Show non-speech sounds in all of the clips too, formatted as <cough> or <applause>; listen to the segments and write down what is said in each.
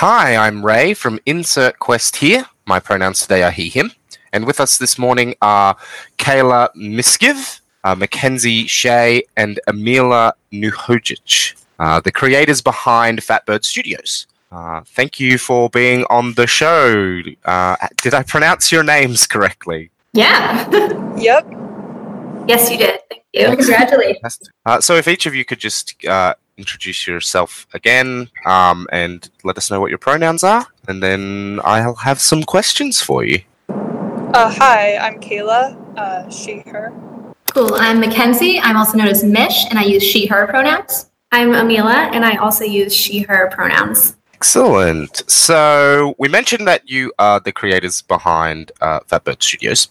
Hi, I'm Ray from Insert Quest here. My pronouns today are he, him. And with us this morning are Kayla Miskiv, uh, Mackenzie Shea, and Amila Nuhojic, uh, the creators behind Fatbird Studios. Uh, thank you for being on the show. Uh, did I pronounce your names correctly? Yeah. <laughs> Yep. yes, you did. Thank you. Congratulations. Uh, so, if each of you could just uh, introduce yourself again um, and let us know what your pronouns are, and then I'll have some questions for you. Uh, hi, I'm Kayla. Uh, she, her. Cool. I'm Mackenzie. I'm also known as Mish, and I use she, her pronouns. I'm Amila, and I also use she, her pronouns. Excellent. So we mentioned that you are the creators behind uh, Fatbird Studios.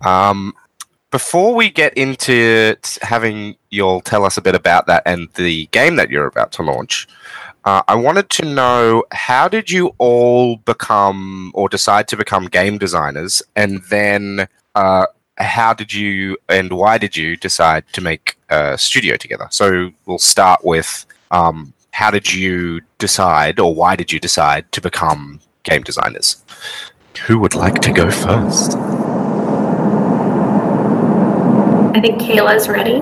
Um, before we get into having you all tell us a bit about that and the game that you're about to launch, uh, I wanted to know how did you all become or decide to become game designers, and then uh, how did you and why did you decide to make a studio together? So we'll start with um, how did you decide, or why did you decide to become game designers? Who would like to go first? I think Kayla's ready.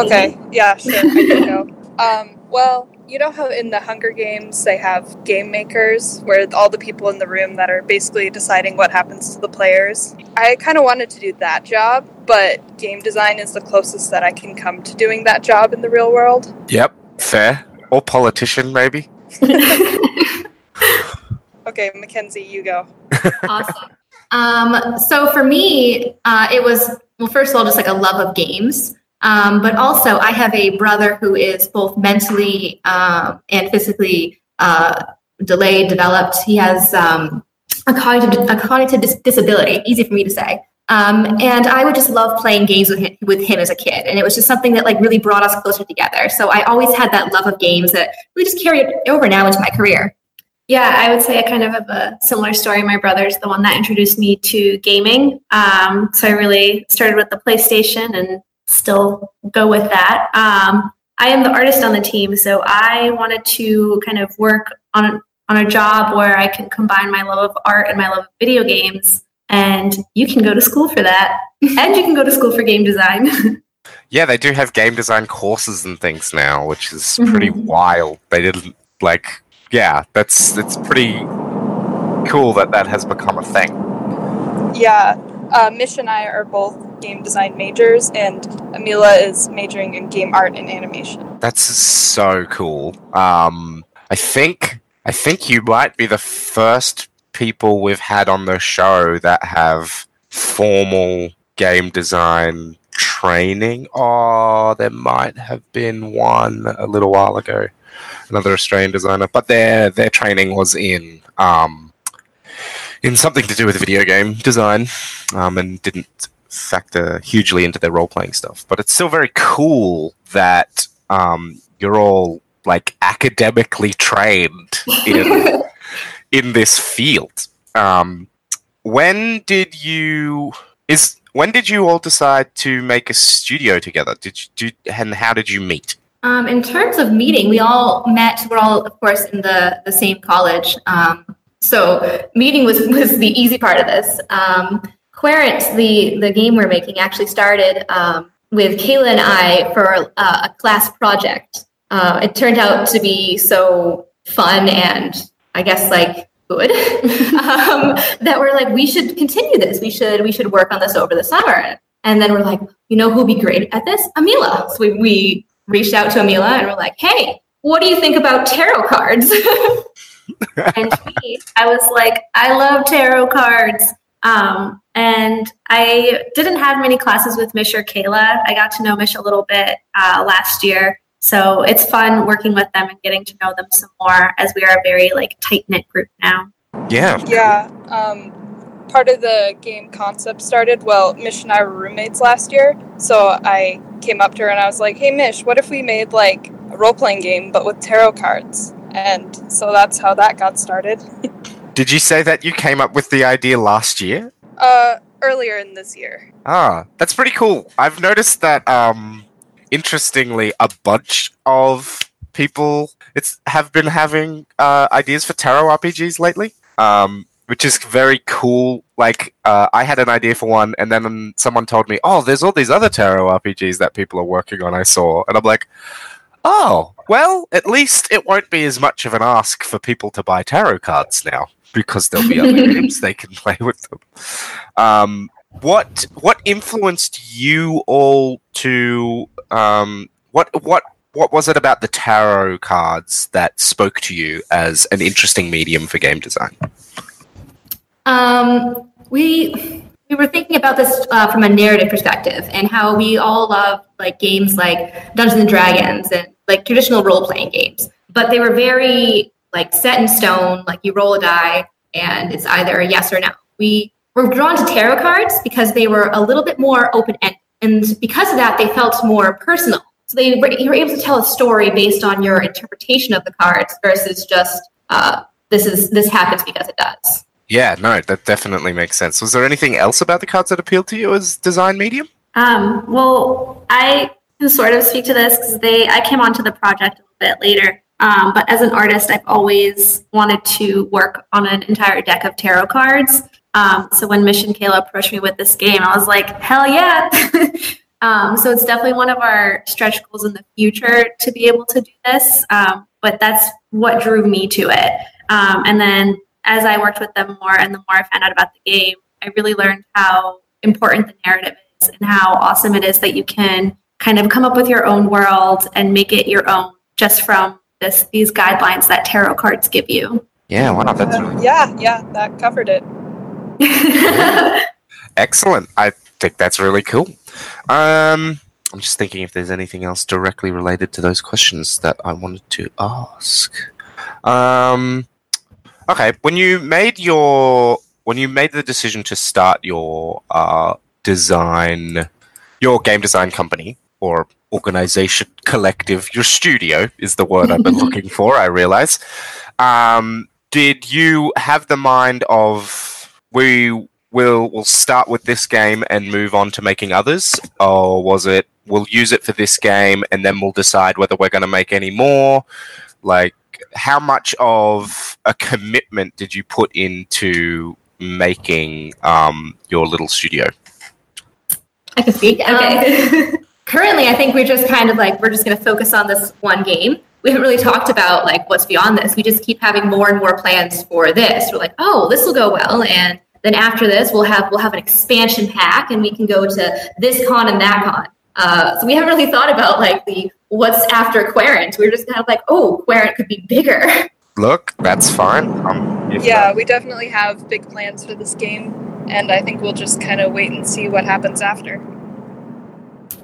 Okay, yeah, sure, I can go. <laughs> Um, well, you know how in the Hunger Games they have game makers, where all the people in the room that are basically deciding what happens to the players? I kind of wanted to do that job, but game design is the closest that I can come to doing that job in the real world. Yep, fair. Or politician, maybe. <laughs> Okay, Mackenzie, you go. awesome. Um, so for me, uh, it was well, first of all, just like a love of games. Um, but also, I have a brother who is both mentally um, and physically uh, delayed, developed. He has um, a cognitive, a cognitive dis- disability, easy for me to say. Um, and I would just love playing games with him, with him as a kid. And it was just something that like really brought us closer together. So I always had that love of games that we just carried over now into my career. Yeah, I would say I kind of have a similar story. My brother's the one that introduced me to gaming. Um, so I really started with the PlayStation and still go with that. Um, I am the artist on the team, so I wanted to kind of work on on a job where I can combine my love of art and my love of video games. And you can go to school for that, and you can go to school for game design. <laughs> Yeah, they do have game design courses and things now, which is pretty Mhm. wild. They didn't like, yeah, that's that's pretty cool that that has become a thing. Yeah, uh, Mish and I are both game design majors, and Amila is majoring in game art and animation. That's so cool. Um, I think I think you might be the first people we've had on the show that have formal game design training. Oh, there might have been one a little while ago, another Australian designer, but their their training was in um, in something to do with video game design, um, and didn't factor hugely into their role playing stuff. But it's still very cool that um, you're all like academically trained in <laughs> in this field. Um, when did you is when did you all decide to make a studio together? Did you do and how did you meet? Um, in terms of meeting, we all met. We're all, of course, in the, the same college. Um, so meeting was, <laughs> was the easy part of this. Um, Querent, the, the game we're making, actually started um, with Kayla and I for a, a class project. Uh, it turned out to be so fun and I guess like good <laughs> um, that we're like we should continue this. We should we should work on this over the summer. And then we're like, you know who'll be great at this? Amila. So we, we reached out to Amila and we're like, hey, what do you think about tarot cards? <laughs> and she, I was like, I love tarot cards. Um, and I didn't have many classes with Mish or Kayla. I got to know Mish a little bit uh, last year. So it's fun working with them and getting to know them some more as we are a very like tight knit group now. Yeah. Yeah, um, part of the game concept started. Well, Mish and I were roommates last year, so I came up to her and I was like, "Hey, Mish, what if we made like a role playing game but with tarot cards?" And so that's how that got started. <laughs> Did you say that you came up with the idea last year? uh, earlier in this year. Ah, that's pretty cool. I've noticed that, um, interestingly, a bunch of people it's have been having uh, ideas for tarot RPGs lately, um, which is very cool. Like uh, I had an idea for one, and then someone told me, "Oh, there's all these other tarot RPGs that people are working on." I saw, and I'm like, "Oh, well, at least it won't be as much of an ask for people to buy tarot cards now." Because there'll be other <laughs> games they can play with them. Um, what what influenced you all to um, what what what was it about the tarot cards that spoke to you as an interesting medium for game design? Um, we we were thinking about this uh, from a narrative perspective and how we all love like games like Dungeons and Dragons and like traditional role playing games, but they were very like set in stone. Like you roll a die and it's either a yes or no. We were drawn to tarot cards because they were a little bit more open ended, and because of that, they felt more personal. So they were, you were able to tell a story based on your interpretation of the cards versus just uh, this is this happens because it does. Yeah, no, that definitely makes sense. Was there anything else about the cards that appealed to you as design medium? Um, well, I can sort of speak to this because they I came onto the project a bit later. Um, but as an artist, I've always wanted to work on an entire deck of tarot cards. Um, so when Mission Kayla approached me with this game, I was like, hell yeah. <laughs> um, so it's definitely one of our stretch goals in the future to be able to do this. Um, but that's what drew me to it. Um, and then as I worked with them more and the more I found out about the game, I really learned how important the narrative is and how awesome it is that you can kind of come up with your own world and make it your own just from this these guidelines that tarot cards give you. Yeah, wow, that's really yeah, yeah, that covered it. <laughs> excellent. I think that's really cool. Um, I'm just thinking if there's anything else directly related to those questions that I wanted to ask. Um, okay, when you made your when you made the decision to start your uh, design, your game design company or organization collective, your studio is the word I've been <laughs> looking for. I realize. Um, did you have the mind of we will will start with this game and move on to making others, or was it we'll use it for this game and then we'll decide whether we're going to make any more? Like, how much of a commitment did you put into making um, your little studio? I can speak. Okay. Um, <laughs> currently, I think we're just kind of like we're just going to focus on this one game we haven't really talked about like what's beyond this. We just keep having more and more plans for this. We're like, oh, this will go well, and then after this, we'll have we'll have an expansion pack, and we can go to this con and that con. Uh, so we haven't really thought about like the what's after Querent. We are just kind of like, oh, Querent could be bigger. Look, that's fine. Um, yeah, not. we definitely have big plans for this game, and I think we'll just kind of wait and see what happens after.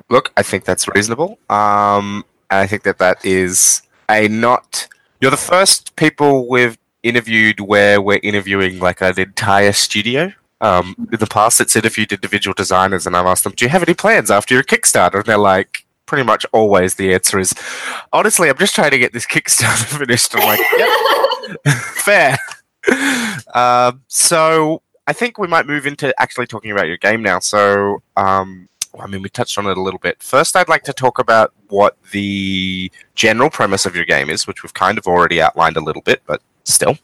Look, I think that's reasonable. Um, and I think that that is a not. You're the first people we've interviewed where we're interviewing like an entire studio. Um, in the past, it's interviewed individual designers, and I've asked them, "Do you have any plans after your Kickstarter?" And they're like, pretty much always the answer is, "Honestly, I'm just trying to get this Kickstarter <laughs> finished." I'm like, "Yep, <laughs> fair." Um, so I think we might move into actually talking about your game now. So um, I mean, we touched on it a little bit. First, I'd like to talk about what the general premise of your game is, which we've kind of already outlined a little bit, but still.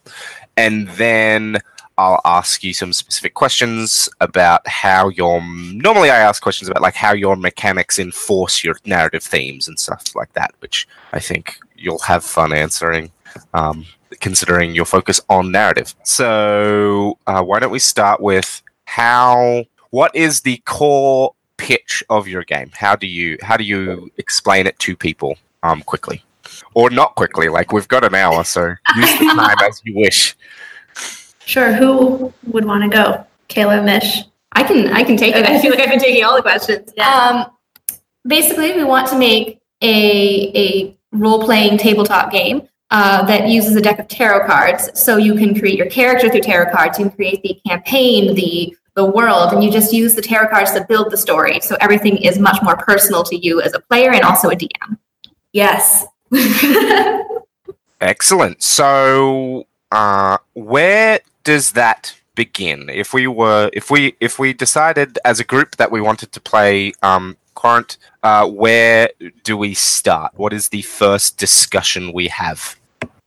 And then I'll ask you some specific questions about how your. Normally, I ask questions about like how your mechanics enforce your narrative themes and stuff like that, which I think you'll have fun answering. Um, considering your focus on narrative. So, uh, why don't we start with how what is the core pitch of your game? How do you how do you explain it to people um, quickly, or not quickly? Like we've got an hour, so use the time as you wish. Sure. Who would want to go? Kayla, Mish. I can I can take it. I feel like I've been taking all the questions. Yeah. Um, basically, we want to make a a role playing tabletop game uh, that uses a deck of tarot cards. So you can create your character through tarot cards. You can create the campaign, the the world and you just use the tarot cards to build the story so everything is much more personal to you as a player and also a dm yes <laughs> excellent so uh, where does that begin? If we were, if we, if we decided as a group that we wanted to play um, Querent, uh, where do we start? What is the first discussion we have?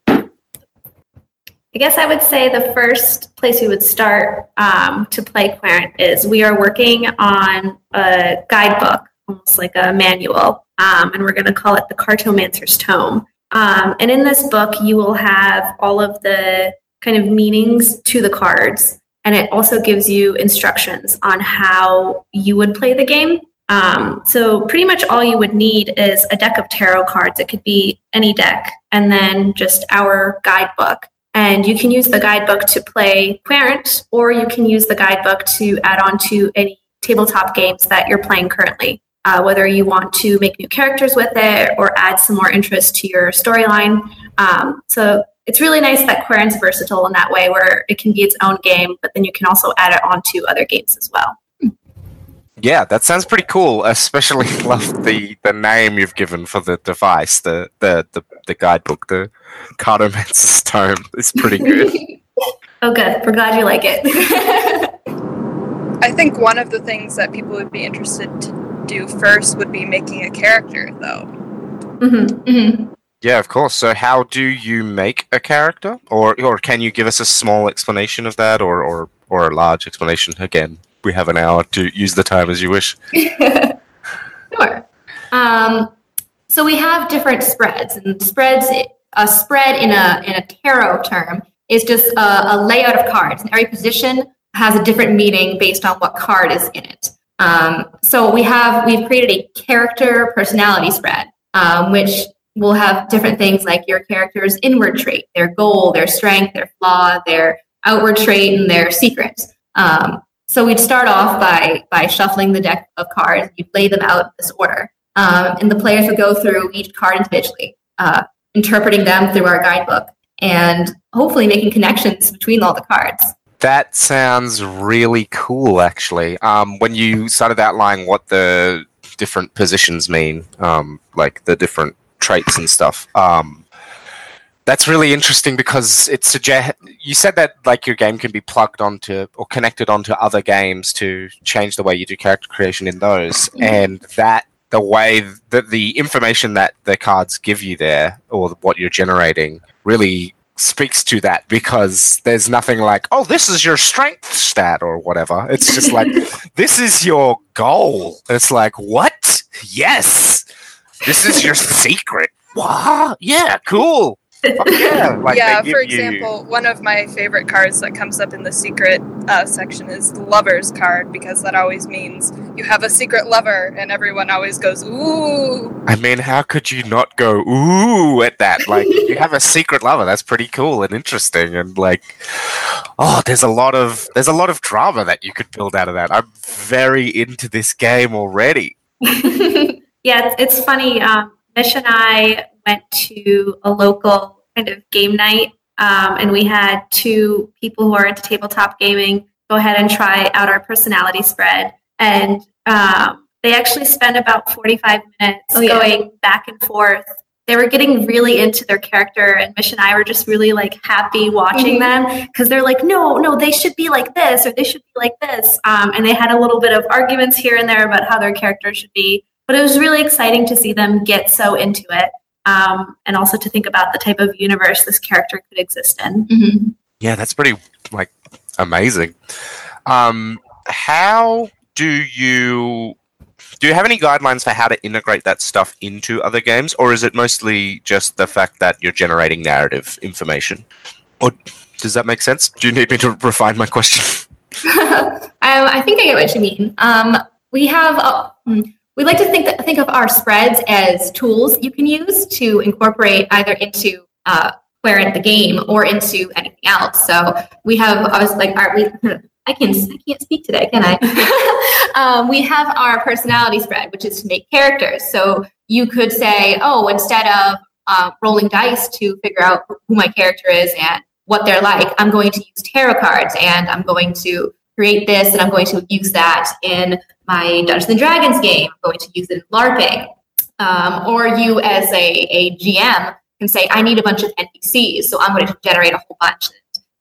I guess I would say the first place we would start um, to play Querent is we are working on a guidebook, almost like a manual, um, and we're going to call it the Cartomancer's Tome. Um, and in this book, you will have all of the kind of meanings to the cards, and it also gives you instructions on how you would play the game. Um, so pretty much all you would need is a deck of tarot cards. It could be any deck, and then just our guidebook. And you can use the guidebook to play Querent, or you can use the guidebook to add on to any tabletop games that you're playing currently. Uh, whether you want to make new characters with it or add some more interest to your storyline. Um, so it's really nice that Querent's versatile in that way, where it can be its own game, but then you can also add it onto other games as well. Yeah, that sounds pretty cool. Especially <laughs> love the, the name you've given for the device, the the the, the guidebook, the Cartomancer's <laughs> Tome. It's pretty good. <laughs> oh, good. We're glad you like it. I think one of the things that people would be interested to do first would be making a character, though. Mm-hmm. Mhm. Yeah, of course. So, how do you make a character, or or can you give us a small explanation of that, or or or a large explanation? Again, we have an hour to use the time as you wish. <laughs> Sure. Um, so we have different spreads, and spreads. A spread in a in a tarot term is just a, a layout of cards, and every position has a different meaning based on what card is in it. Um, so we have we've created a character personality spread, um, which will have different things like your character's inward trait, their goal, their strength, their flaw, their outward trait, and their secrets. Um, so we'd start off by by shuffling the deck of cards. You'd lay them out in this order, um, and the players would go through each card individually, uh, interpreting them through our guidebook, and hopefully making connections between all the cards. That sounds really cool, actually. Um, when you started outlining what the different positions mean, um, like the different traits and stuff, um, that's really interesting because it suggest you said that like your game can be plugged onto or connected onto other games to change the way you do character creation in those, and that the way that the information that the cards give you there or what you're generating really speaks to that because there's nothing like, oh, this is your strength stat or whatever. It's just like, <laughs> this is your goal. It's like, what? Yes. This is your secret. Wow. Yeah, cool. Fuck yeah. <laughs> Like yeah, for give you- example, one of my favorite cards that comes up in the secret uh, section is the lover's card because that always means you have a secret lover, and everyone always goes, Ooh. I mean, how could you not go ooh at that? Like, you have a secret lover. That's pretty cool and interesting, and like, oh, there's a lot of there's a lot of drama that you could build out of that. I'm very into this game already. <laughs> yeah, it's, it's funny. Um, Mish and I went to a local kind of game night, um, and we had two people who are into tabletop gaming go ahead and try out our personality spread. And um, they actually spent about 45 minutes Oh, yeah. going back and forth. They were getting really into their character, and Mish and I were just really like happy watching them because they're like, no, no, they should be like this or they should be like this. Um, and they had a little bit of arguments here and there about how their character should be. But it was really exciting to see them get so into it um, and also to think about the type of universe this character could exist in. Mhm. Yeah, that's pretty like amazing. Um, how do you do you have any guidelines for how to integrate that stuff into other games, or is it mostly just the fact that you're generating narrative information? Or does that make sense? Do you need me to refine my question? <laughs> um, I think I get what you mean. Um, we have uh, mm, we like to think that, think of our spreads as tools you can use to incorporate either into uh, Querent the game or into anything else. So we have obviously like our we, I can I can't speak today, can I? <laughs> um, we have our personality spread, which is to make characters. So you could say, oh, instead of uh, rolling dice to figure out who my character is and what they're like, I'm going to use tarot cards and I'm going to create this and I'm going to use that in my Dungeons and Dragons game. I'm going to use it in LARPing. Um, or you, as a, a GM, can say, I need a bunch of NPCs, so I'm going to generate a whole bunch.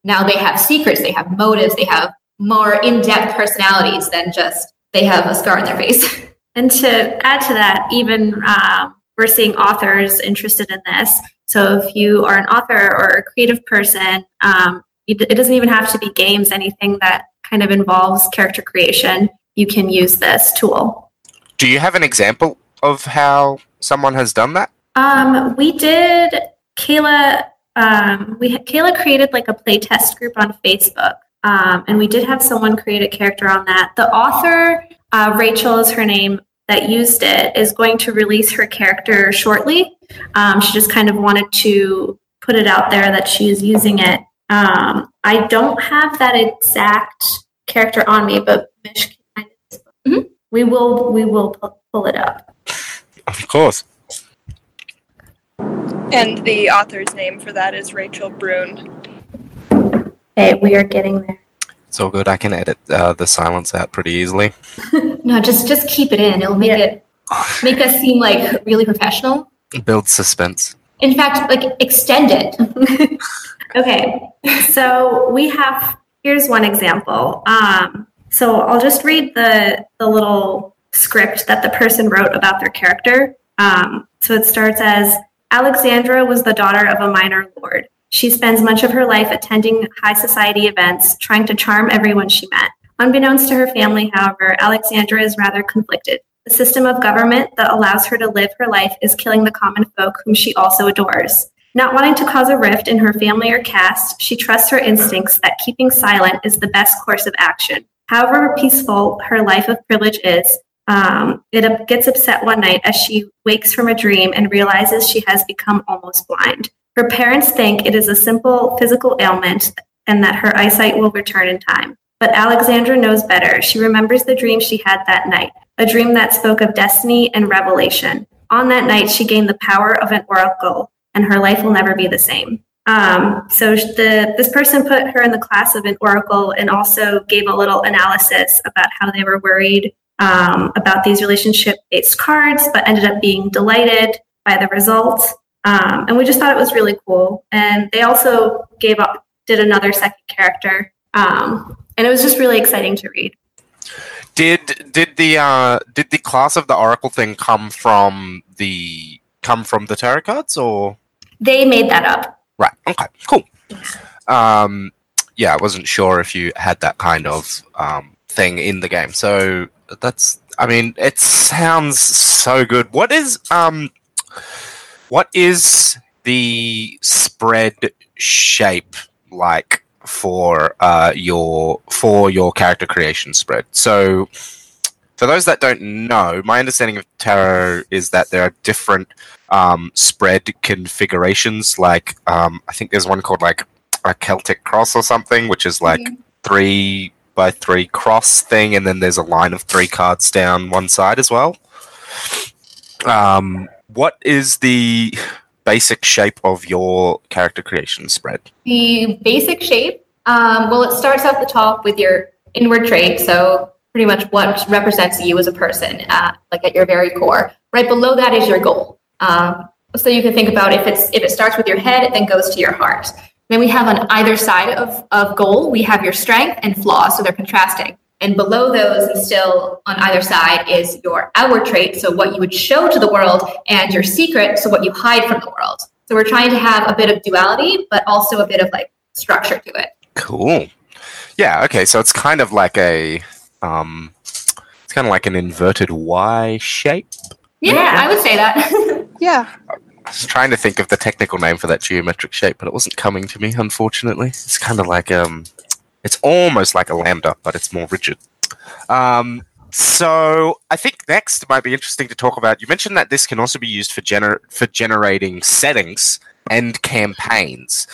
now they have secrets, they have motives, they have more in-depth personalities than just they have a scar on their face. <laughs> And to add to that, even uh, we're seeing authors interested in this. So if you are an author or a creative person, um, it, it doesn't even have to be games, anything that kind of involves character creation, you can use this tool. Do you have an example of how someone has done that? Um, we did, Kayla, um, we Kayla created like a playtest group on Facebook. Um, and we did have someone create a character on that. The author, uh, Rachel is her name, that used it is going to release her character shortly. Um, she just kind of wanted to put it out there that she is using it. Um, I don't have that exact character on me, but Mish mm-hmm. we will we will pull, pull it up. Of course. And the author's name for that is Rachel Brune. Okay, we are getting there. It's all good. I can edit uh, the silence out pretty easily. <laughs> no, just just keep it in. It'll make yeah. it make us seem like really professional. Build suspense. In fact, like extend it. <laughs> okay, so we have here's one example. Um, so I'll just read the the little script that the person wrote about their character. Um, so it starts as Alexandra was the daughter of a minor lord. She spends much of her life attending high society events, trying to charm everyone she met. Unbeknownst to her family, however, Alexandra is rather conflicted. The system of government that allows her to live her life is killing the common folk whom she also adores. Not wanting to cause a rift in her family or caste, she trusts her instincts that keeping silent is the best course of action. However peaceful her life of privilege is, um, it gets upset one night as she wakes from a dream and realizes she has become almost blind. Her parents think it is a simple physical ailment and that her eyesight will return in time. But Alexandra knows better. She remembers the dream she had that night, a dream that spoke of destiny and revelation. On that night, she gained the power of an oracle, and her life will never be the same. Um, so the, this person put her in the class of an oracle and also gave a little analysis about how they were worried um, about these relationship-based cards, but ended up being delighted by the results. Um, and we just thought it was really cool. And they also gave up, did another second character, um, and it was just really exciting to read. Did did the uh, did the class of the Oracle thing come from the come from the tarot cards or? They made that up. Okay. Cool. Um, yeah, I wasn't sure if you had that kind of um, thing in the game. So that's. I mean, it sounds so good. What is um what is the spread shape like for uh, your for your character creation spread? So, for those that don't know, my understanding of tarot is that there are different um, spread configurations. Like, um, I think there's one called like a Celtic cross or something, which is like mm-hmm. three by three cross thing, and then there's a line of three cards down one side as well. Um, what is the basic shape of your character creation spread? The basic shape, um, well, it starts at the top with your inward trait, so pretty much what represents you as a person, uh, like at your very core. Right below that is your goal. Um, so you can think about if it's if it starts with your head, it then goes to your heart. Then we have on either side of, of goal, we have your strength and flaws, so they're contrasting. And below those, and still on either side, is your outward trait, so what you would show to the world, and your secret, so what you hide from the world. So we're trying to have a bit of duality, but also a bit of like structure to it. Cool. Yeah. Okay. So it's kind of like a, um, it's kind of like an inverted Y shape. Yeah. I would say that. <laughs> yeah. I was trying to think of the technical name for that geometric shape, but it wasn't coming to me, unfortunately. It's kind of like um, it's almost like a lambda, but it's more rigid. Um, so I think next might be interesting to talk about. You mentioned that this can also be used for gener- for generating settings and campaigns.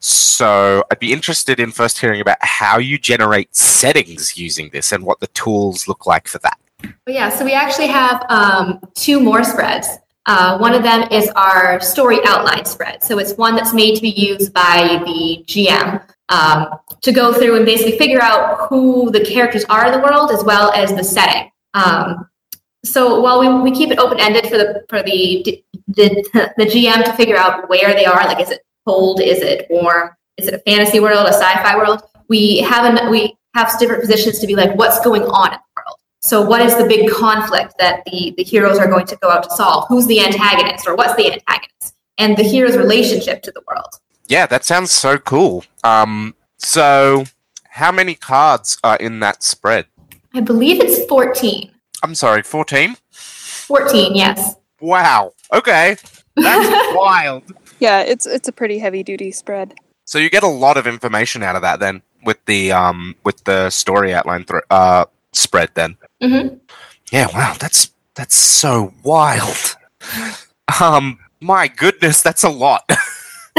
So I'd be interested in first hearing about how you generate settings using this and what the tools look like for that. Yeah, so we actually have um, two more spreads. Uh, one of them is our story outline spread. So it's one that's made to be used by the GM um, to go through and basically figure out who the characters are in the world as well as the setting. Um, so while we, we keep it open ended for the for the, the the GM to figure out where they are, like is it cold, is it warm, is it a fantasy world, a sci-fi world? We have an, we have different positions to be like, what's going on? So what is the big conflict that the, the heroes are going to go out to solve? Who's the antagonist or what's the antagonist? And the hero's relationship to the world. Yeah, that sounds so cool. Um, so how many cards are in that spread? I believe it's 14. I'm sorry, 14? 14, yes. Wow. Okay. That's <laughs> wild. Yeah, it's it's a pretty heavy duty spread. So you get a lot of information out of that then with the um with the story outline thr uh spread then. hmm Yeah, wow, that's that's so wild. Um my goodness, that's a lot. <laughs>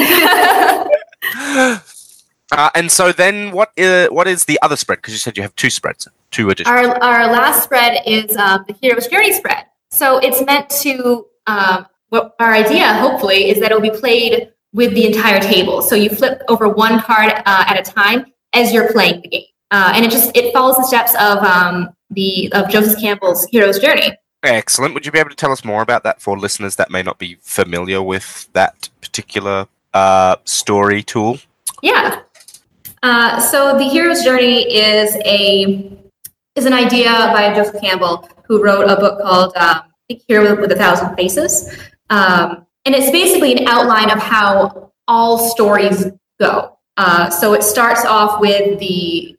uh, and so then what is, what is the other spread because you said you have two spreads, two editions. our, our last spread is um, the hero's journey spread. So it's meant to, um, what our idea, hopefully, is that it'll be played with the entire table. So you flip over one card uh, at a time as you're playing the game. Uh, and it just it follows the steps of um, the of Joseph Campbell's hero's journey. Excellent. Would you be able to tell us more about that for listeners that may not be familiar with that particular uh, story tool? Yeah. Uh, so the hero's journey is a is an idea by Joseph Campbell, who wrote a book called um, think Hero with a Thousand Faces, um, and it's basically an outline of how all stories go. Uh, so it starts off with the the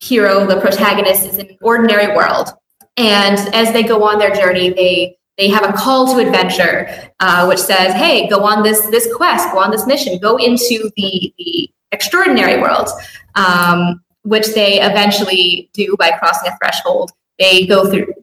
hero, the protagonist, is in an ordinary world, and as they go on their journey, they they have a call to adventure, uh, which says, "Hey, go on this this quest, go on this mission, go into the the extraordinary world," um, which they eventually do by crossing a threshold. They go through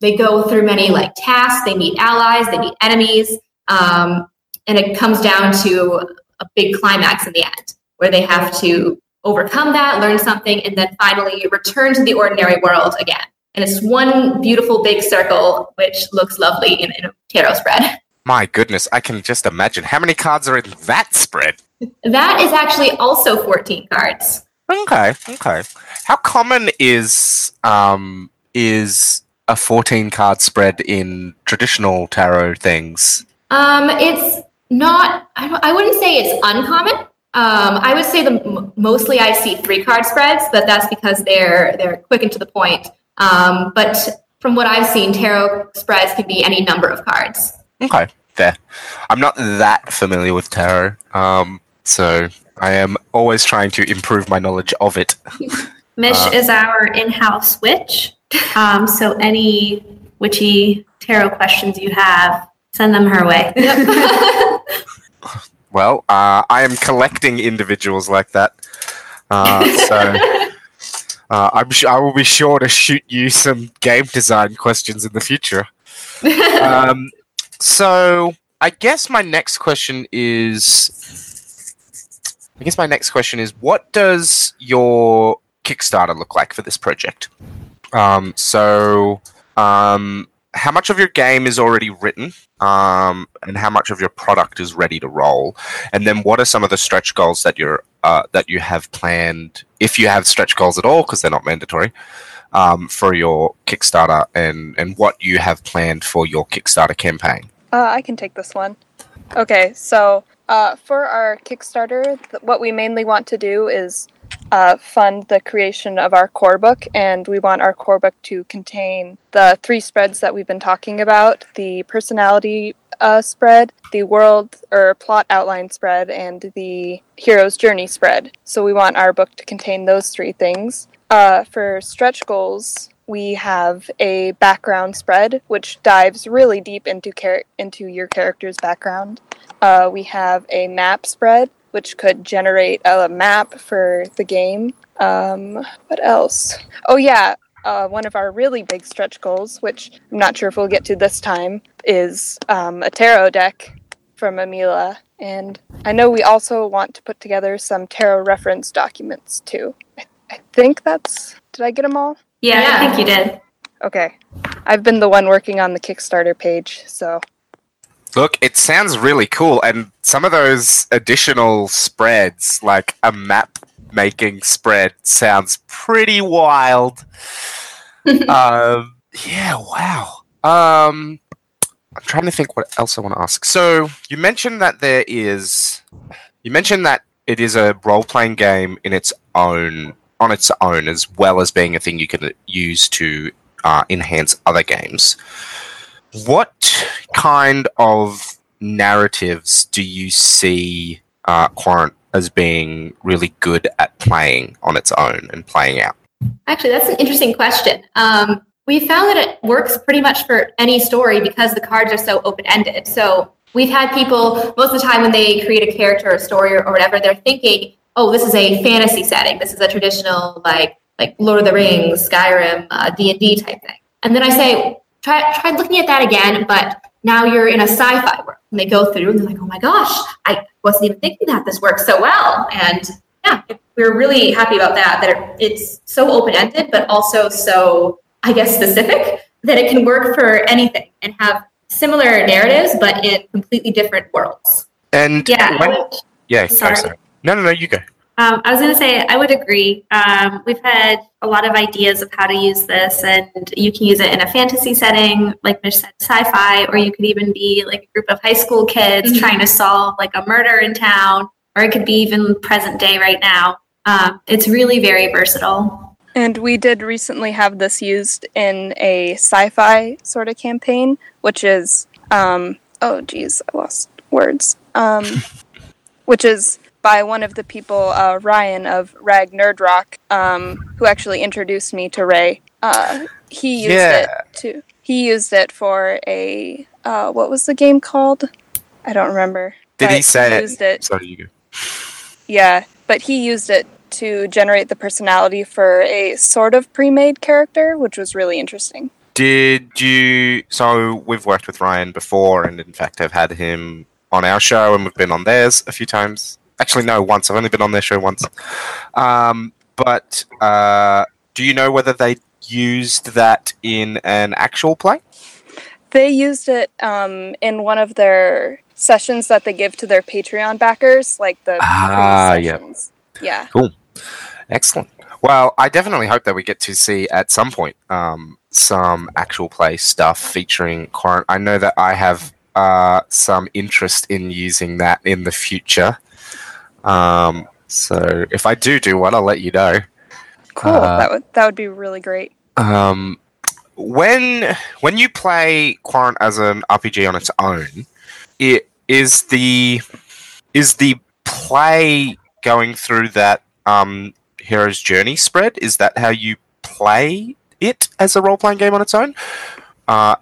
they go through many like tasks. They meet allies, they meet enemies, um, and it comes down to a big climax in the end, where they have to overcome that, learn something, and then finally return to the ordinary world again. And it's one beautiful big circle, which looks lovely in, in a tarot spread. <laughs> My goodness, I can just imagine how many cards are in that spread. That is actually also 14 cards. Okay, okay. How common is um is a 14 card spread in traditional tarot things? Um, it's not, I, don't- I wouldn't say it's uncommon. Um, I would say the mostly I see three card spreads, but that's because they're they're quick and to the point. Um, but from what I've seen, tarot spreads can be any number of cards. Okay, fair. I'm not that familiar with tarot, um, so I am always trying to improve my knowledge of it. <laughs> Mish Uh, is our in-house witch. Um, so any witchy tarot questions you have, send them her way. <laughs> <laughs> Well, uh, I am collecting individuals like that, uh, <laughs> so uh, I'm sh- I will be sure to shoot you some game design questions in the future. um, so I guess my next question is, I guess my next question is, what does your Kickstarter look like for this project? Um, so, um, how much of your game is already written, um, and how much of your product is ready to roll? And then, what are some of the stretch goals that you're uh, that you have planned, if you have stretch goals at all, because they're not mandatory, um, for your Kickstarter, and and what you have planned for your Kickstarter campaign? Uh, I can take this one. Okay, so uh, for our Kickstarter, th- what we mainly want to do is uh, fund the creation of our core book, and we want our core book to contain the three spreads that we've been talking about the personality uh, spread, the world or plot outline spread, and the hero's journey spread. So we want our book to contain those three things. Uh, for stretch goals, we have a background spread which dives really deep into char- into your character's background. Uh, we have a map spread which could generate a map for the game. Um, what else? Oh yeah, uh, one of our really big stretch goals, which I'm not sure if we'll get to this time, is um, a tarot deck from Amila. And I know we also want to put together some tarot reference documents too. I, I think that's. Did I get them all? yeah, Yeah. I think you did. Okay. I've been the one working on the Kickstarter page, so Look, it sounds really cool, and some of those additional spreads, like a map making spread, sounds pretty wild. <laughs> um, yeah, wow. Um, I'm trying to think what else I want to ask. So you mentioned that there is, you mentioned that it is a role playing game in its own on its own, as well as being a thing you can use to uh, enhance other games. What kind of narratives do you see uh, as being really good at playing on its own and playing out? Actually, that's an interesting question. Um, we found that it works pretty much for any story because the cards are so open ended. So we've had people most of the time when they create a character or a story or, or whatever, they're thinking, oh, this is a fantasy setting. This is a traditional like like Lord of the Rings, Skyrim, uh, D and D type thing. And then I say, try try looking at that again, but now you're in a sci-fi world. And they go through and they're like, oh my gosh, I wasn't even thinking that this works so well. And yeah, we're really happy about that. That it's so open ended, but also so I guess specific that it can work for anything and have similar narratives, but in completely different worlds. And Yeah. when, yeah, Sorry. sorry. No, no, no, you go. Um, I was going to say, I would agree. Um, we've had a lot of ideas of how to use this, and you can use it in a fantasy setting, like Mish said, sci fi, or you could even be like a group of high school kids Mhm. trying to solve like a murder in town, or it could be even present day right now. Um, it's really very versatile. And we did recently have this used in a sci-fi sort of campaign, which is um oh geez, I lost words. Um <laughs> which is by one of the people, uh, Ryan of Rag Nerd Rock, um, who actually introduced me to Ray. Uh, he used Yeah. it to he used it for a uh, what was the game called? I don't remember. Did he say it? used it Sorry, you go. yeah, but he used it to generate the personality for a sort of pre-made character, which was really interesting. Did you? So we've worked with Ryan before, and in fact, have had him on our show, and we've been on theirs a few times. Actually, no, once. I've only been on their show once. Um, but uh, do you know whether they used that in an actual play? They used it um, in one of their sessions that they give to their Patreon backers, like the Ah, yeah. Yeah. Excellent. Well, I definitely hope that we get to see at some point um, some actual play stuff featuring Querent. I know that I have uh, some interest in using that in the future. Um, so if I do do one, I'll let you know. Cool. Uh, that would that would be really great. Um, when when you play Querent as an RPG on its own, it is the is the play going through that um, hero's journey spread. Is that how you play it as a role playing game on its own? Uh,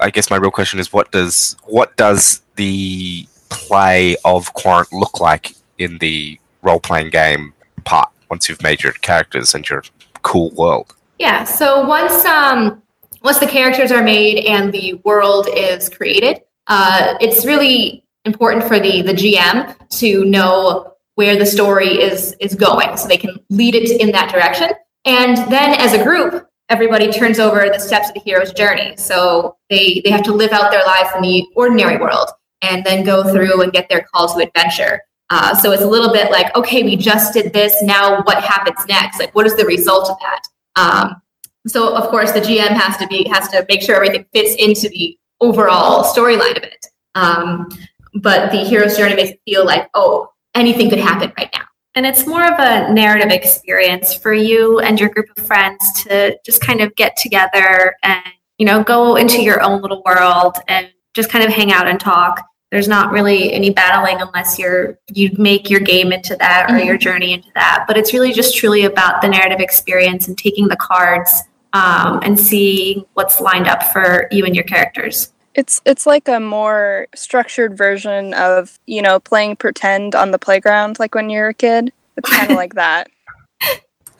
I guess my real question is what does what does the play of Querent look like in the role playing game part once you've made your characters and your cool world? Yeah. So once um once the characters are made and the world is created, uh, it's really important for the the GM to know where the story is is going, so they can lead it in that direction. And then, as a group, everybody turns over the steps of the hero's journey. So they they have to live out their lives in the ordinary world, and then go through and get their call to adventure. Uh, so it's a little bit like, okay, we just did this. Now, what happens next? Like, what is the result of that? Um, so of course the GM has to be has to make sure everything fits into the overall storyline of it. Um, but the hero's journey makes it feel like oh anything could happen right now. And it's more of a narrative experience for you and your group of friends to just kind of get together and, you know, go into your own little world and just kind of hang out and talk. There's not really any battling unless you're you make your game into that or Mhm. your journey into that. But it's really just truly about the narrative experience and taking the cards um, and seeing what's lined up for you and your characters. It's it's like a more structured version of you know playing pretend on the playground, like when you're a kid. It's kind of like <laughs> that.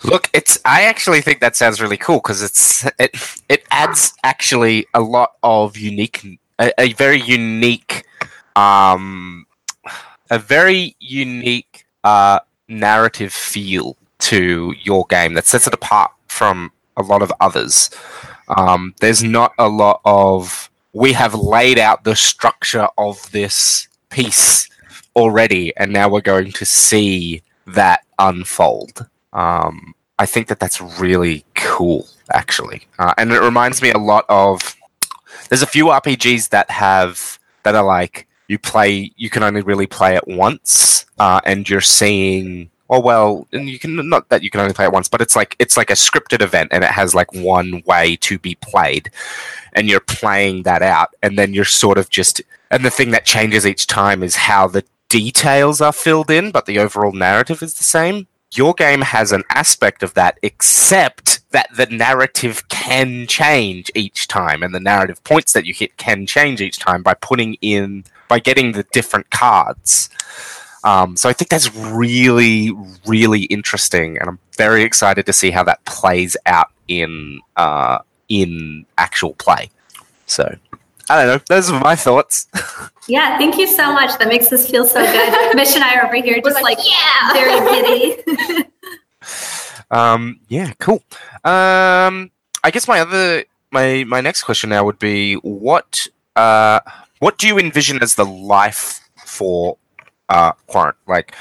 Look, it's. I actually think that sounds really cool because it's it it adds actually a lot of unique, a, a very unique, um, a very unique uh, narrative feel to your game that sets it apart from a lot of others. Um, there's not a lot of we have laid out the structure of this piece already, and now we're going to see that unfold. Um, I think that that's really cool, actually, uh, and it reminds me a lot of. There's a few RPGs that have that are like you play you can only really play it once, uh, and you're seeing. Oh well, and you can not that you can only play it once, but it's like it's like a scripted event, and it has like one way to be played, and you're playing that out, and then you're sort of just. And the thing that changes each time is how the details are filled in, but the overall narrative is the same. Your game has an aspect of that, except that the narrative can change each time, and the narrative points that you hit can change each time by putting in by getting the different cards. Um, so I think that's really, really interesting, and I'm very excited to see how that plays out in uh, in actual play. So I don't know. Those are my thoughts. <laughs> Yeah, thank you so much. That makes us feel so good. Mish and I are over here just like, yeah. very giddy. <laughs> Um, yeah, cool. Um, I guess my other my my next question now would be what uh what do you envision as the life for uh Querent? Like,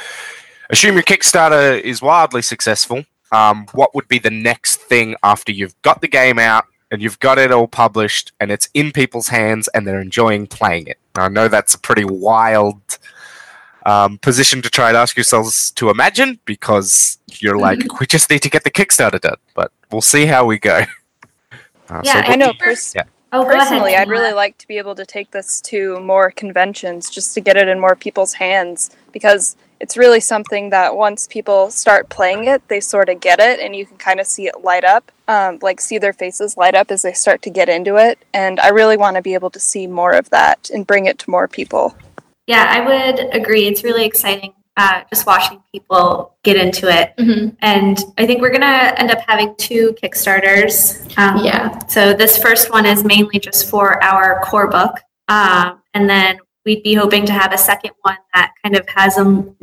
assume your Kickstarter is wildly successful. Um, what would be the next thing after you've got the game out and you've got it all published and it's in people's hands and they're enjoying playing it? I know that's a pretty wild um, position to try and ask yourselves to imagine because you're like, <laughs> we just need to get the Kickstarter done, but we'll see how we go. Uh, Yeah, what I know. you- Yeah. Oh, go ahead, personally, I'd really like to be able to take this to more conventions just to get it in more people's hands because it's really something that once people start playing it, they sort of get it and you can kind of see it light up, um, like see their faces light up as they start to get into it. And I really want to be able to see more of that and bring it to more people. Yeah, I would agree. It's really exciting uh, just watching people get into it. Mhm. And I think we're going to end up having two Kickstarters. Um, Yeah. So this first one is mainly just for our core book. Um, and then we'd be hoping to have a second one that kind of has um,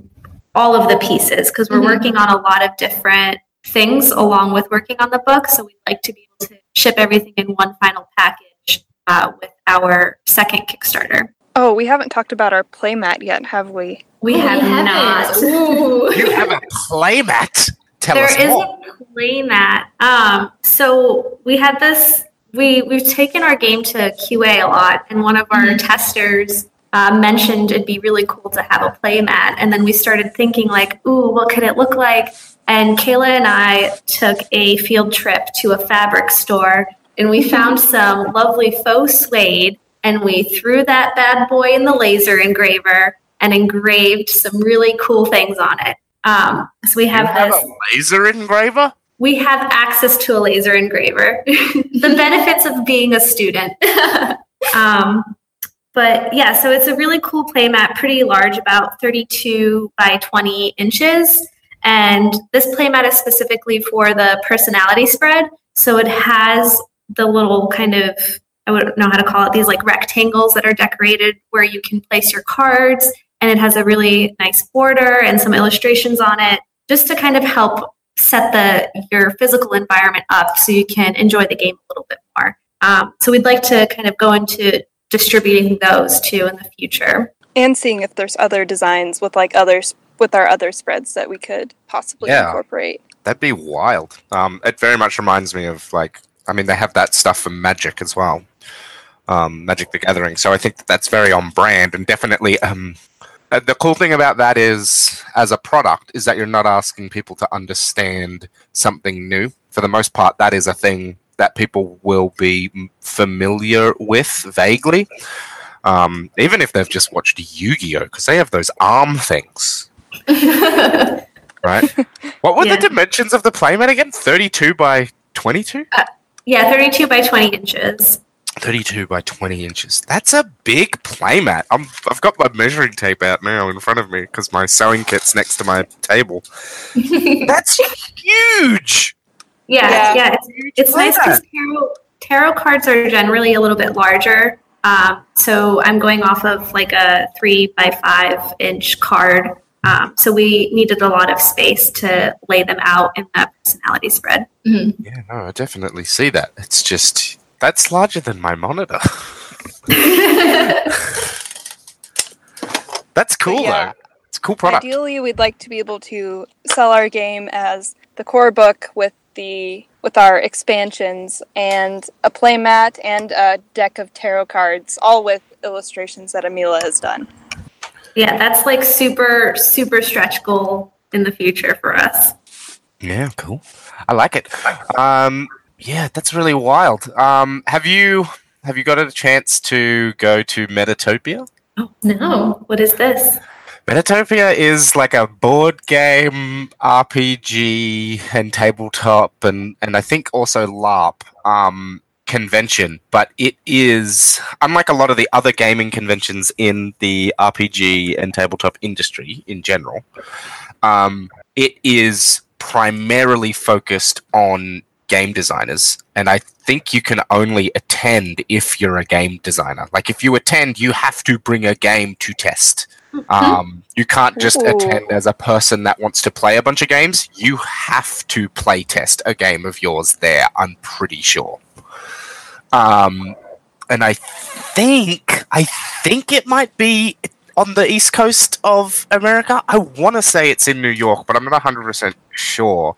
all of the pieces because we're Mhm. working on a lot of different things along with working on the book. So we'd like to be able to ship everything in one final package uh, with our second Kickstarter. Oh, we haven't talked about our playmat yet, have we? We Oh, have haven't. <laughs> Ooh. You have a playmat. Tell There us is more. a playmat. Um, so we had this. We we've taken our game to QA a lot, and one of our Mhm. testers uh, mentioned it'd be really cool to have a playmat. And then we started thinking like, ooh, what could it look like? And Kayla and I took a field trip to a fabric store, and we found <laughs> some lovely faux suede, and we threw that bad boy in the laser engraver and engraved some really cool things on it. Um, so we have have this a laser engraver? we have access to a laser engraver. <laughs> the benefits of being a student. <laughs> um, but yeah, so it's a really cool playmat, pretty large, about 32 by 20 inches. And this playmat is specifically for the personality spread. So it has the little kind of, I wouldn't know how to call it, these like rectangles that are decorated where you can place your cards. And it has a really nice border and some illustrations on it just to kind of help set the your physical environment up so you can enjoy the game a little bit more. Um, so we'd like to kind of go into distributing those too in the future. And seeing if there's other designs with like others with our other spreads that we could possibly Yeah. incorporate. That'd be wild. Um, it very much reminds me of like, I mean, they have that stuff for Magic as well, um, Magic the Gathering. So I think that that's very on brand and definitely. Um, uh, the cool thing about that is, as a product, is that you're not asking people to understand something new. For the most part, that is a thing that people will be familiar with vaguely. Um, even if they've just watched Yu-Gi-Oh, because they have those arm things, <laughs> right? What were Yeah. the dimensions of the playmat again? 32 by 22? Yeah, 32 by 20 inches. 32 by 20 inches. That's a big playmat. I'm, I've got my measuring tape out now in front of me because my sewing kit's next to my table. <laughs> That's huge! Yeah, Yeah. yeah, it's, it's nice because tarot, tarot cards are generally a little bit larger. Um, so I'm going off of like a three by five inch card. Um, so we needed a lot of space to lay them out in that personality spread. Mhm. Yeah, no, I definitely see that. It's just, that's larger than my monitor. <laughs> That's cool, yeah. though. It's a cool product. Ideally, we'd like to be able to sell our game as the core book with the with our expansions and a playmat and a deck of tarot cards, all with illustrations that Amila has done. Yeah, that's like super, super stretch goal in the future for us. Yeah, cool. I like it. Um, yeah, that's really wild. Um, have you have you got a chance to go to Metatopia? Oh no! What is this? Metatopia is like a board game, RPG, and tabletop, and and I think also LARP um, convention. But it is unlike a lot of the other gaming conventions in the RPG and tabletop industry in general. Um, it is primarily focused on game designers, and I think you can only attend if you're a game designer. Like if you attend, you have to bring a game to test. Um, you can't just Ooh. attend as a person that wants to play a bunch of games. You have to play test a game of yours there. I'm pretty sure. Um, and I think I think it might be on the east coast of America. I want to say it's in New York, but I'm not 100 percent sure.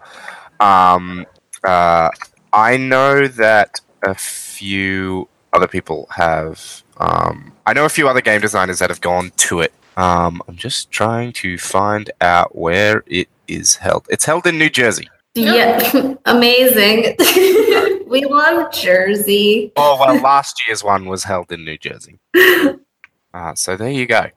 Um, uh, I know that a few other people have. Um, I know a few other game designers that have gone to it. Um, I'm just trying to find out where it is held. It's held in New Jersey. Yeah, <laughs> amazing. <laughs> we love Jersey. Oh well, last year's one was held in New Jersey. <laughs> Uh, so there you go.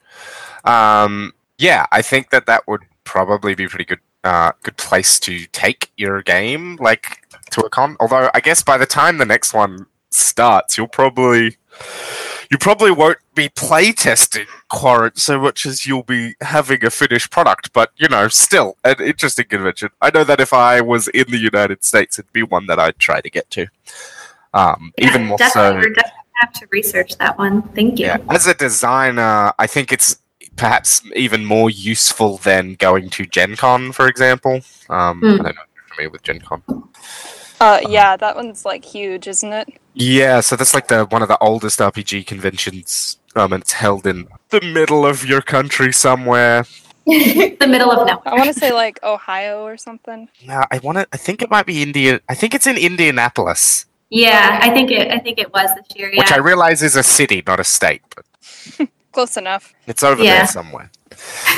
Um, yeah, I think that that would probably be a pretty good, uh, good place to take your game, like to a con. Although I guess by the time the next one starts, you'll probably you probably won't be play testing Querent so much as you'll be having a finished product. But you know, still an interesting convention. I know that if I was in the United States, it'd be one that I'd try to get to. Um, even more so. definitely, We're definitely have to research that one. Thank you. Yeah, as a designer, I think it's perhaps even more useful than going to Gen Con, for example. Um, Hmm. I don't know if you're familiar with Gen Con. Uh, yeah, that one's like huge, isn't it? Yeah, so that's like the one of the oldest RPG conventions. Um, and it's held in the middle of your country somewhere. <laughs> the middle of nowhere. I want to say like Ohio or something. No, I want to. I think it might be India. I think it's in Indianapolis, Yeah, I think it. I think it was this year. Yeah. which I realize is a city, not a state, but <laughs> Close enough. it's over Yeah. there somewhere.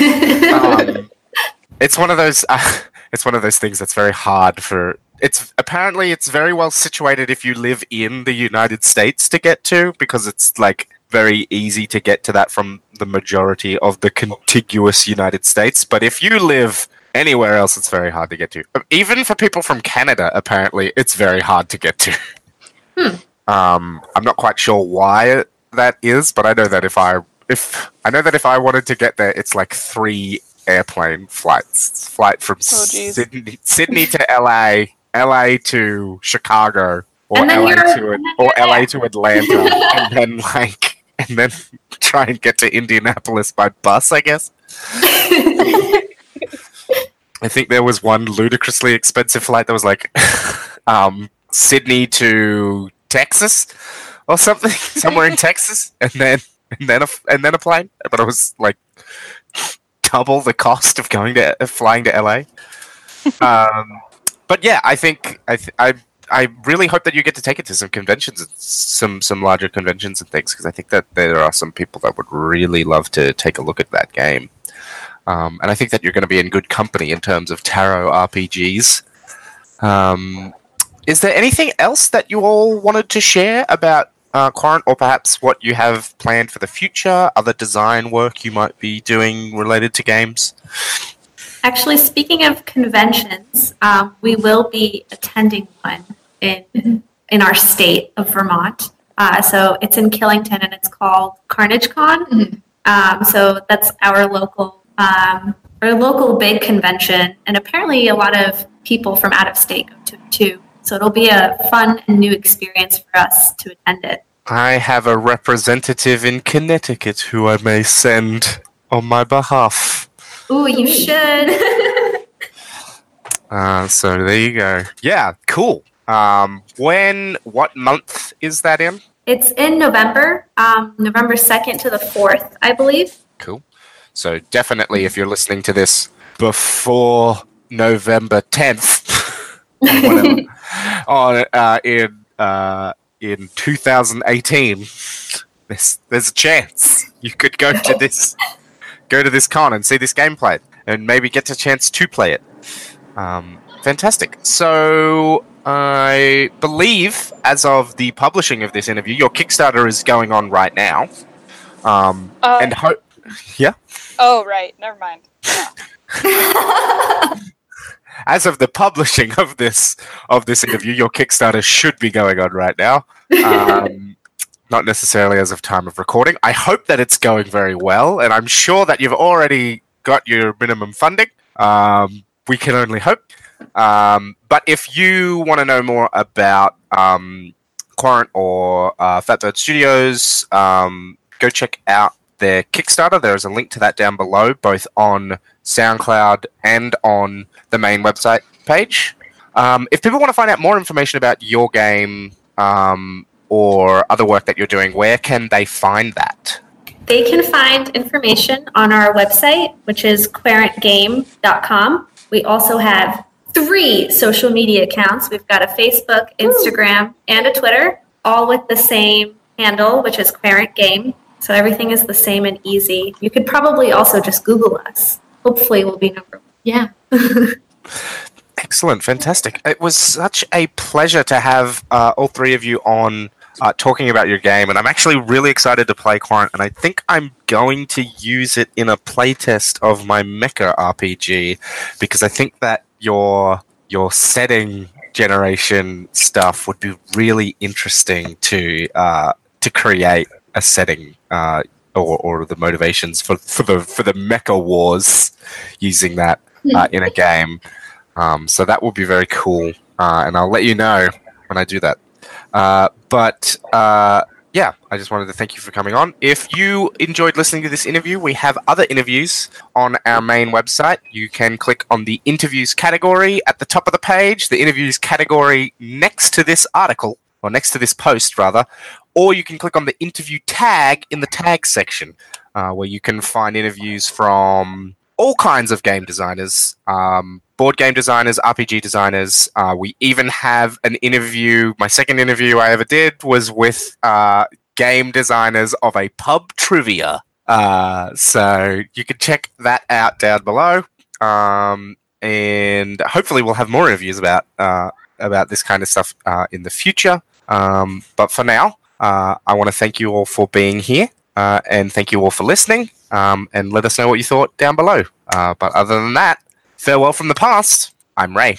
<laughs> um, it's one of those uh, it's one of those things that's very hard for it's apparently it's very well situated if you live in the United States to get to because it's like very easy to get to that from the majority of the contiguous United States. But if you live anywhere else it's very hard to get to. Even for people from Canada apparently it's very hard to get to. Um I'm not quite sure why that is but I know that if I if I know that if I wanted to get there, it's like three airplane flights. It's flight from Oh. Sydney, Sydney to LA, LA to Chicago, or LA to or LA to Atlanta, <laughs> and then like and then <laughs> try and get to Indianapolis by bus. I guess. <laughs> I think there was one ludicrously expensive flight that was like um, Sydney to Texas or something, somewhere in Texas, and then and then a and then a plane, but it was like double the cost of going to flying to LA. um, but yeah, I think I th- I I really hope that you get to take it to some conventions, and some some larger conventions and things, because I think that there are some people that would really love to take a look at that game. Um, and I think that you're going to be in good company in terms of tarot RPGs. Um, is there anything else that you all wanted to share about uh, Querent, or perhaps what you have planned for the future? Other design work you might be doing related to games? Actually, speaking of conventions, um, we will be attending one in in our state of Vermont. Uh, so it's in Killington, and it's called Carnage Con. Mhm. Um, so that's our local um, our local big convention, and apparently a lot of people from out of state go to it too. So it'll be a fun and new experience for us to attend it. I have a representative in Connecticut who I may send on my behalf. Ooh, you should. <laughs> Uh, so there you go. Yeah, cool. Um, when, what month is that in? it's in November, um, November second to the fourth, I believe. Cool. So definitely, if you're listening to this before November 10th, <laughs> whatever, <laughs> on uh, in uh, in 2018, there's there's a chance you could go to this go to this con and see this gameplay and maybe get a chance to play it. Um, fantastic. So I believe, as of the publishing of this interview, your Kickstarter is going on right now. Um, Uh, and hope, yeah. oh, right. Never mind. <laughs> As of the publishing of this of this interview, your Kickstarter should be going on right now. <laughs> Um, not necessarily as of time of recording. I hope that it's going very well, and I'm sure that you've already got your minimum funding. Um, we can only hope. Um, but if you want to know more about um, Querent or uh, Fatbird Studios, um, go check out their Kickstarter. There is a link to that down below, both on SoundCloud and on the main website page. Um, if people want to find out more information about your game um, or other work that you're doing, where can they find that? They can find information on our website, which is querentgame.com. We also have three social media accounts. We've got a Facebook, Instagram, and a Twitter, all with the same handle, which is Querent Game. So everything is the same and easy. You could probably also just Google us. Hopefully, we'll be number one. Yeah. <laughs> Excellent, fantastic. It was such a pleasure to have uh, all three of you on uh, talking about your game, and I'm actually really excited to play Querent, and I think I'm going to use it in a playtest of my Mecha RPG because I think that your your setting generation stuff would be really interesting to uh, to create a setting uh, or, or the motivations for, for the for the Mecha Wars using that uh, in a game. Um, so that will be very cool, uh, and I'll let you know when I do that. Uh, but uh, yeah, I just wanted to thank you for coming on. If you enjoyed listening to this interview, we have other interviews on our main website. You can click on the interviews category at the top of the page, the interviews category next to this article, or next to this post, rather, or you can click on the interview tag in the tag section, uh, where you can find interviews from all kinds of game designers, um, board game designers, RPG designers. Uh, we even have an interview. My second interview I ever did was with uh, game designers of a pub trivia. Uh, so you can check that out down below. Um, and hopefully we'll have more interviews about uh, about this kind of stuff uh, in the future. Um, but for now, uh, I want to thank you all for being here. And thank you all for listening. Um, and let us know what you thought down below. But other than that, farewell from the past. I'm Ray.